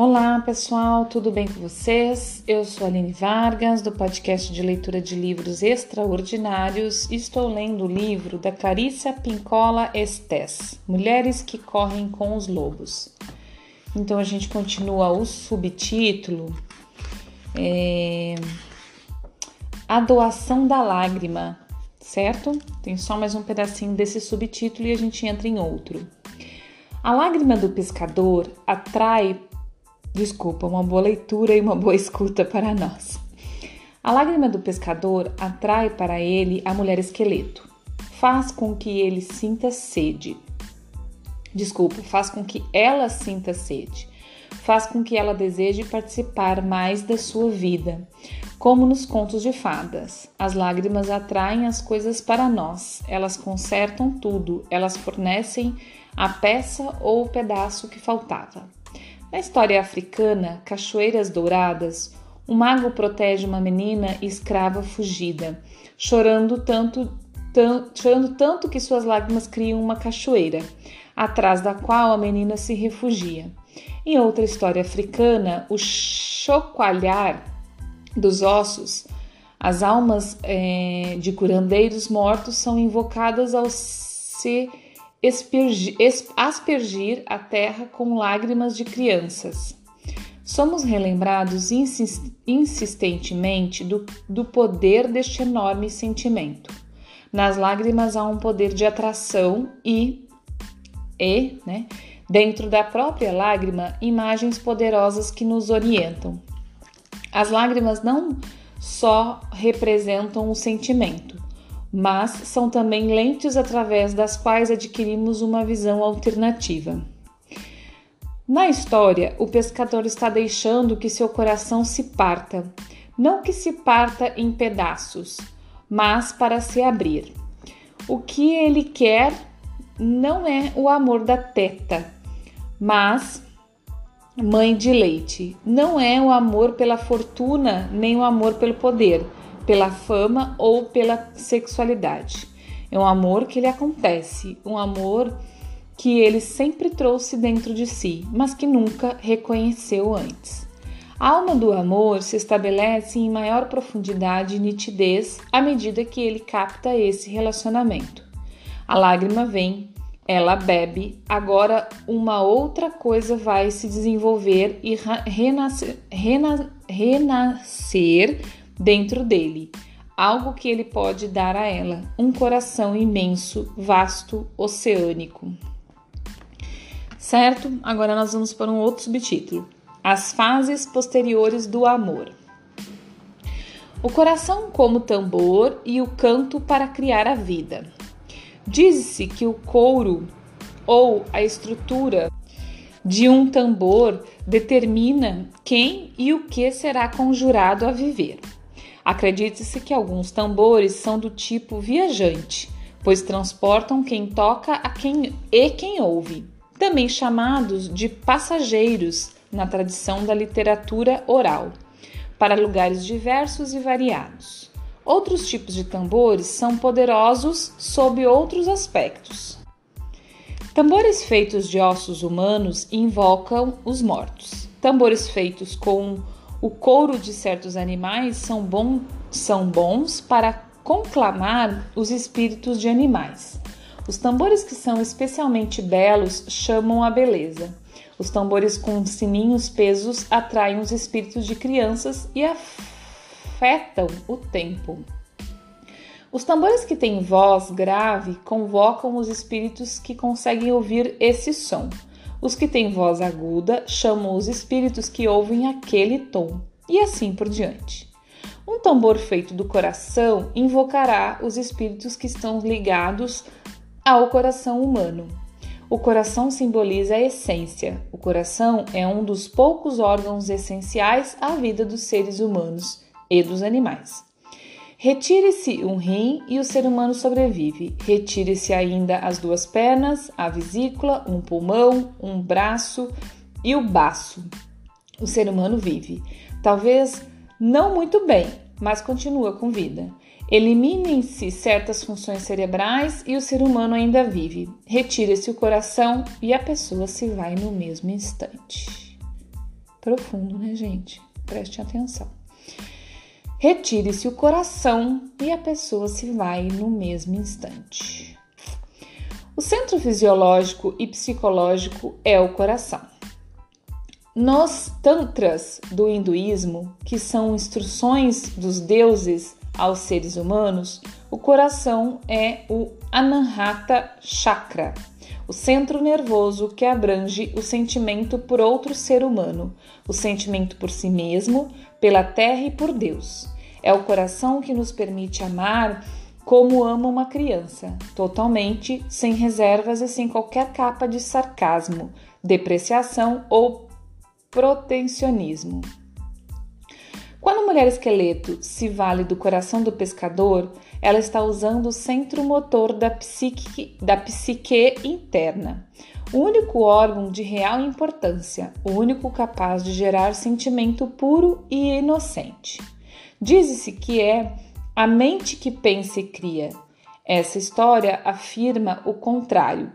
Olá pessoal, tudo bem com vocês? Eu sou Aline Vargas, do podcast de leitura de livros extraordinários estou lendo o livro da Clarissa Pincola Estes, Mulheres que Correm com os Lobos. Então a gente continua o subtítulo é, A Doação da Lágrima, certo? Tem só mais um pedacinho desse subtítulo e a gente entra em outro. A lágrima do pescador atrai Desculpa, uma boa leitura e uma boa escuta para nós. A lágrima do pescador atrai para ele a mulher esqueleto. Faz com que ele sinta sede. Desculpa, faz com que ela sinta sede. Faz com que ela deseje participar mais da sua vida. Como nos contos de fadas, as lágrimas atraem as coisas para nós, elas consertam tudo, elas fornecem a peça ou o pedaço que faltava. Na história africana, Cachoeiras Douradas, um mago protege uma menina escrava fugida, chorando tanto, chorando tanto que suas lágrimas criam uma cachoeira, atrás da qual a menina se refugia. Em outra história africana, o chocoalhar dos ossos, as almas é, de curandeiros mortos são invocadas ao se Aspergir a terra com lágrimas de crianças. Somos relembrados insistentemente do, do poder deste enorme sentimento. Nas lágrimas há um poder de atração e, e né, dentro da própria lágrima, imagens poderosas que nos orientam. As lágrimas não só representam o sentimento, mas são também lentes através das quais adquirimos uma visão alternativa. Na história, o pescador está deixando que seu coração se parta, não que se parta em pedaços, mas para se abrir. O que ele quer não é o amor da teta, mas mãe de leite. Não é o amor pela fortuna, nem o amor pelo poder pela fama ou pela sexualidade. É um amor que lhe acontece, um amor que ele sempre trouxe dentro de si, mas que nunca reconheceu antes. A alma do amor se estabelece em maior profundidade e nitidez à medida que ele capta esse relacionamento. A lágrima vem, ela bebe, agora uma outra coisa vai se desenvolver e renascer, renascer dentro dele, algo que ele pode dar a ela, um coração imenso, vasto, oceânico. Certo? Agora nós vamos para um outro subtítulo: As fases posteriores do amor. O coração como tambor e o canto para criar a vida. Diz-se que o couro ou a estrutura de um tambor determina quem e o que será conjurado a viver. Acredite-se que alguns tambores são do tipo viajante, pois transportam quem toca a quem e quem ouve, também chamados de passageiros na tradição da literatura oral, para lugares diversos e variados. Outros tipos de tambores são poderosos sob outros aspectos. Tambores feitos de ossos humanos invocam os mortos. Tambores feitos com o couro de certos animais são, bom, são bons para conclamar os espíritos de animais. Os tambores que são especialmente belos chamam a beleza. Os tambores com sininhos pesos atraem os espíritos de crianças e afetam o tempo. Os tambores que têm voz grave convocam os espíritos que conseguem ouvir esse som. Os que têm voz aguda chamam os espíritos que ouvem aquele tom, e assim por diante. Um tambor feito do coração invocará os espíritos que estão ligados ao coração humano. O coração simboliza a essência. O coração é um dos poucos órgãos essenciais à vida dos seres humanos e dos animais. Retire-se um rim e o ser humano sobrevive. Retire-se ainda as duas pernas, a vesícula, um pulmão, um braço e o baço. O ser humano vive. Talvez não muito bem, mas continua com vida. Eliminem-se certas funções cerebrais e o ser humano ainda vive. Retire-se o coração e a pessoa se vai no mesmo instante. Profundo, né, gente? Preste atenção. Retire-se o coração e a pessoa se vai no mesmo instante. O centro fisiológico e psicológico é o coração. Nos tantras do hinduísmo, que são instruções dos deuses aos seres humanos, o coração é o Anahata Chakra, o centro nervoso que abrange o sentimento por outro ser humano, o sentimento por si mesmo, pela terra e por Deus. É o coração que nos permite amar como ama uma criança, totalmente, sem reservas e sem qualquer capa de sarcasmo, depreciação ou protecionismo. Quando a mulher esqueleto se vale do coração do pescador, ela está usando o centro motor da psique, da psique interna, único órgão de real importância, o único capaz de gerar sentimento puro e inocente. Diz-se que é a mente que pensa e cria. Essa história afirma o contrário,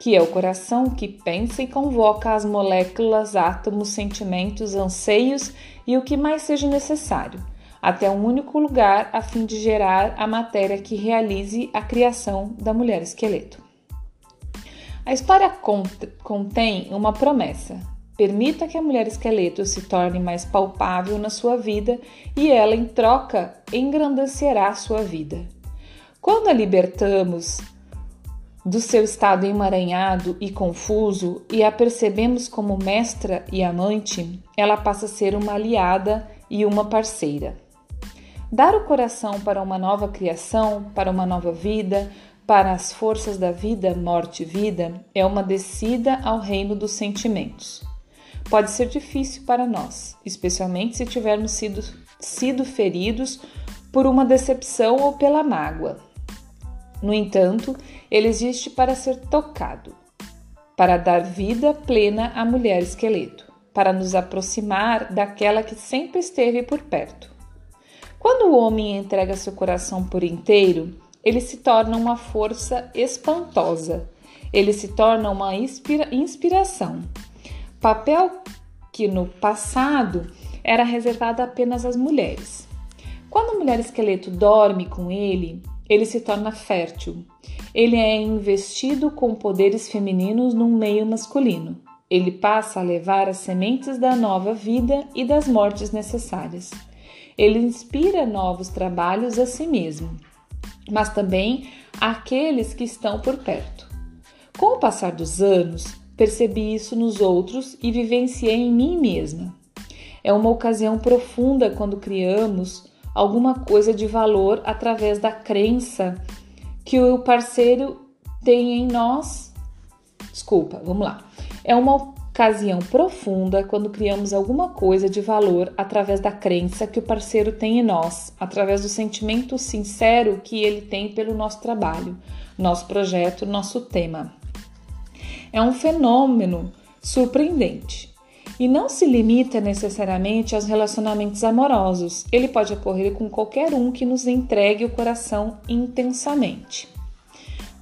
que é o coração que pensa e convoca as moléculas, átomos, sentimentos, anseios e o que mais seja necessário, até um único lugar a fim de gerar a matéria que realize a criação da mulher esqueleto. A história contém uma promessa. Permita que a mulher esqueleto se torne mais palpável na sua vida e ela, em troca, engrandecerá sua vida. Quando a libertamos do seu estado emaranhado e confuso e a percebemos como mestra e amante, ela passa a ser uma aliada e uma parceira. Dar o coração para uma nova criação, para uma nova vida, para as forças da vida, morte e vida, é uma descida ao reino dos sentimentos. Pode ser difícil para nós, especialmente se tivermos sido, sido feridos por uma decepção ou pela mágoa. No entanto, ele existe para ser tocado, para dar vida plena à mulher esqueleto, para nos aproximar daquela que sempre esteve por perto. Quando o homem entrega seu coração por inteiro, ele se torna uma força espantosa. Ele se torna uma inspira inspiração. Papel que no passado era reservado apenas às mulheres. Quando a mulher esqueleto dorme com ele, ele se torna fértil. Ele é investido com poderes femininos num meio masculino. Ele passa a levar as sementes da nova vida e das mortes necessárias. Ele inspira novos trabalhos a si mesmo, mas também àqueles que estão por perto. Com o passar dos anos, percebi isso nos outros e vivenciei em mim mesma. É uma ocasião profunda quando criamos alguma coisa de valor através da crença que o parceiro tem em nós. Desculpa, vamos lá. É uma ocasião profunda quando criamos alguma coisa de valor através da crença que o parceiro tem em nós, através do sentimento sincero que ele tem pelo nosso trabalho, nosso projeto, nosso tema. É um fenômeno surpreendente e não se limita necessariamente aos relacionamentos amorosos. Ele pode ocorrer com qualquer um que nos entregue o coração intensamente.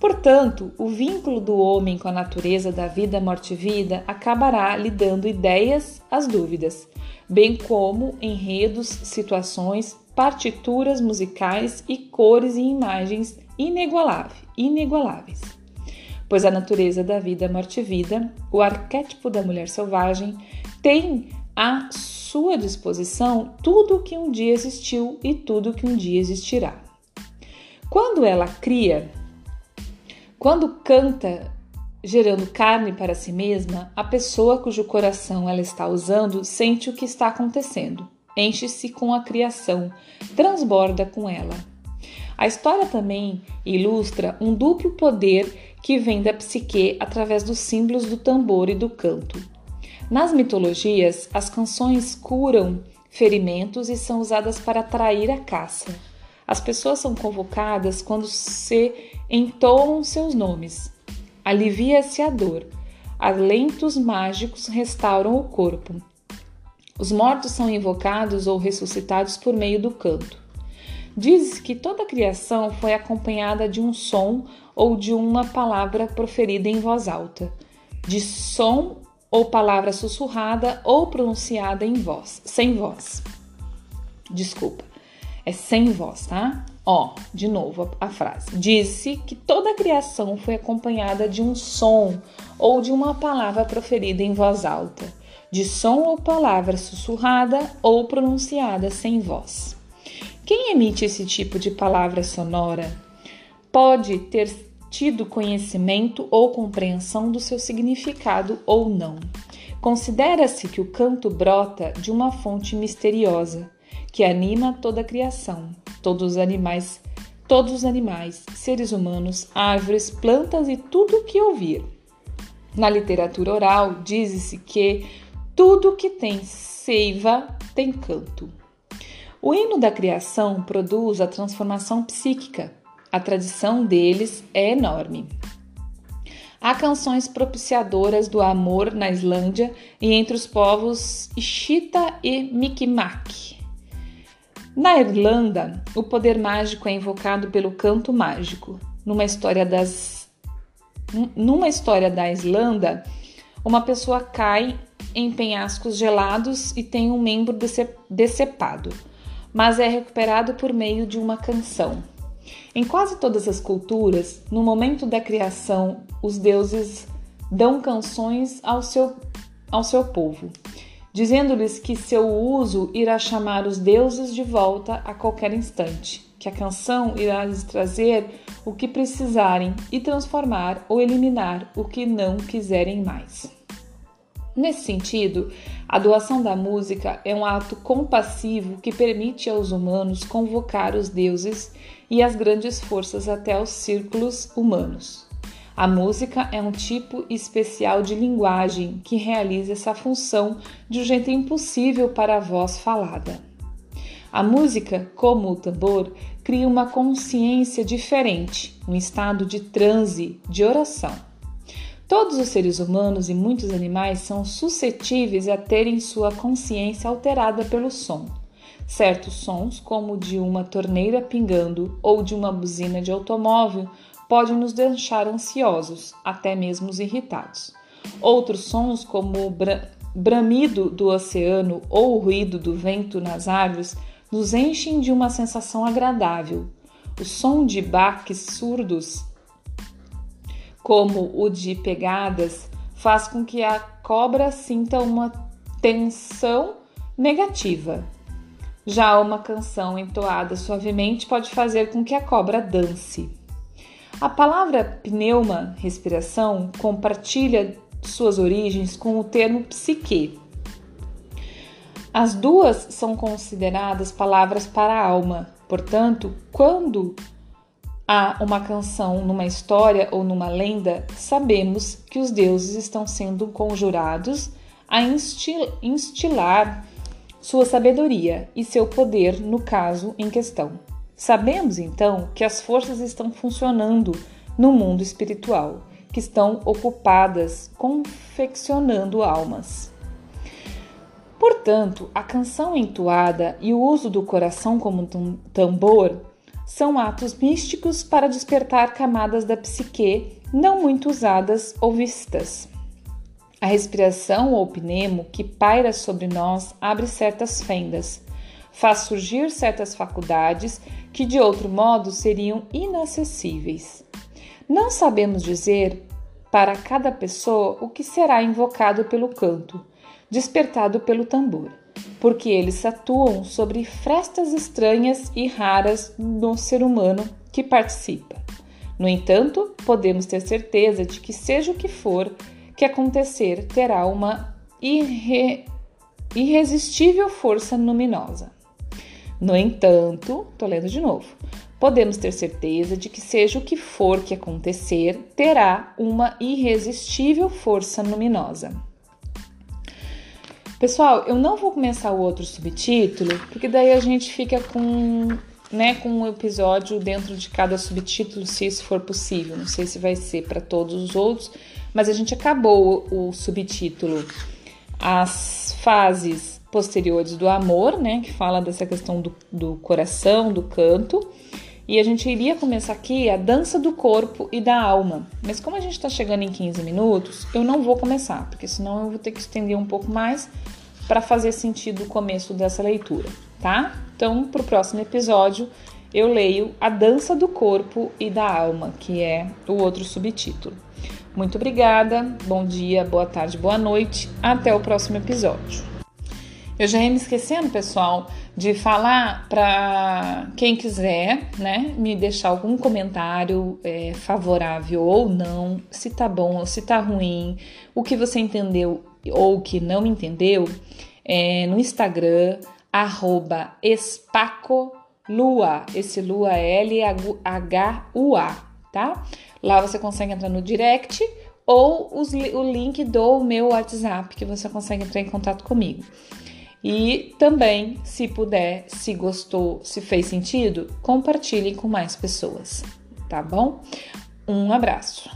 Portanto, o vínculo do homem com a natureza da vida, morte e vida acabará lhe dando ideias às dúvidas, bem como enredos, situações, partituras musicais e cores e imagens inigualáveis pois a natureza da vida, morte e vida, o arquétipo da mulher selvagem, tem à sua disposição tudo o que um dia existiu e tudo o que um dia existirá. Quando ela cria, quando canta gerando carne para si mesma, a pessoa cujo coração ela está usando sente o que está acontecendo, enche-se com a criação, transborda com ela. A história também ilustra um duplo poder que vem da psique através dos símbolos do tambor e do canto. Nas mitologias, as canções curam ferimentos e são usadas para atrair a caça. As pessoas são convocadas quando se entoam seus nomes. Alivia-se a dor. Alentos mágicos restauram o corpo. Os mortos são invocados ou ressuscitados por meio do canto. Diz que toda a criação foi acompanhada de um som ou de uma palavra proferida em voz alta, de som ou palavra sussurrada ou pronunciada em voz, sem voz. Desculpa, é sem voz, tá? Ó, de novo a, a frase. Disse que toda a criação foi acompanhada de um som ou de uma palavra proferida em voz alta, de som ou palavra sussurrada ou pronunciada sem voz. Quem emite esse tipo de palavra sonora pode ter tido conhecimento ou compreensão do seu significado ou não. Considera-se que o canto brota de uma fonte misteriosa que anima toda a criação, todos os animais, todos os animais, seres humanos, árvores, plantas e tudo o que ouvir. Na literatura oral, diz-se que tudo que tem seiva tem canto. O hino da criação produz a transformação psíquica. A tradição deles é enorme. Há canções propiciadoras do amor na Islândia e entre os povos Ishita e Mi'kmaq. Na Irlanda, o poder mágico é invocado pelo canto mágico. Numa história das numa história da Islândia, uma pessoa cai em penhascos gelados e tem um membro decepado, mas é recuperado por meio de uma canção. Em quase todas as culturas, no momento da criação, os deuses dão canções ao seu, ao seu povo dizendo-lhes que seu uso irá chamar os deuses de volta a qualquer instante, que a canção irá lhes trazer o que precisarem e transformar ou eliminar o que não quiserem mais. Nesse sentido, a doação da música é um ato compassivo que permite aos humanos convocar os deuses e as grandes forças até os círculos humanos. A música é um tipo especial de linguagem que realiza essa função de um jeito impossível para a voz falada. A música, como o tambor, cria uma consciência diferente, um estado de transe, de oração. Todos os seres humanos e muitos animais são suscetíveis a terem sua consciência alterada pelo som. Certos sons, como o de uma torneira pingando ou de uma buzina de automóvel, podem nos deixar ansiosos, até mesmo irritados. Outros sons, como o bramido do oceano ou o ruído do vento nas árvores, nos enchem de uma sensação agradável. O som de baques surdos, como o de pegadas, faz com que a cobra sinta uma tensão negativa. Já uma canção entoada suavemente pode fazer com que a cobra dance. A palavra pneuma, respiração, compartilha suas origens com o termo psique. As duas são consideradas palavras para a alma, portanto, quando há uma canção numa história ou numa lenda, sabemos que os deuses estão sendo conjurados a instilar sua sabedoria e seu poder no caso em questão. Sabemos então que as forças estão funcionando no mundo espiritual, que estão ocupadas confeccionando almas. Portanto, a canção entoada e o uso do coração como tambor são atos místicos para despertar camadas da psique não muito usadas ou vistas. A respiração ou pnemo que paira sobre nós abre certas fendas, faz surgir certas faculdades que de outro modo seriam inacessíveis. Não sabemos dizer para cada pessoa o que será invocado pelo canto, despertado pelo tambor, porque eles atuam sobre frestas estranhas e raras no ser humano que participa. No entanto, podemos ter certeza de que, seja o que for que acontecer, terá uma irre... irresistível força luminosa. No entanto, tô lendo de novo. Podemos ter certeza de que, seja o que for que acontecer, terá uma irresistível força luminosa. Pessoal, eu não vou começar o outro subtítulo, porque daí a gente fica com, né, com um episódio dentro de cada subtítulo, se isso for possível. Não sei se vai ser para todos os outros, mas a gente acabou o subtítulo As fases posteriores do amor, né, que fala dessa questão do, do coração, do canto, E a gente iria começar aqui a dança do corpo e da alma. Mas como a gente está chegando em 15 minutos, eu não vou começar, porque senão eu vou ter que estender um pouco mais para fazer sentido o começo dessa leitura, tá? Então, para o próximo episódio, eu leio A Dança do Corpo e da Alma, que é o outro subtítulo. Muito obrigada, bom dia, boa tarde, boa noite, até o próximo episódio. Eu já ia me esquecendo, pessoal, de falar para quem quiser, né, me deixar algum comentário é, favorável ou não, se tá bom ou se tá ruim, o que você entendeu ou que não entendeu, é, no Instagram, arroba espacolua, esse lua é L-H-U-A, tá? Lá você consegue entrar no direct ou os, o link do meu WhatsApp que você consegue entrar em contato comigo. E também, se puder, se gostou, se fez sentido, compartilhe com mais pessoas, tá bom? Um abraço.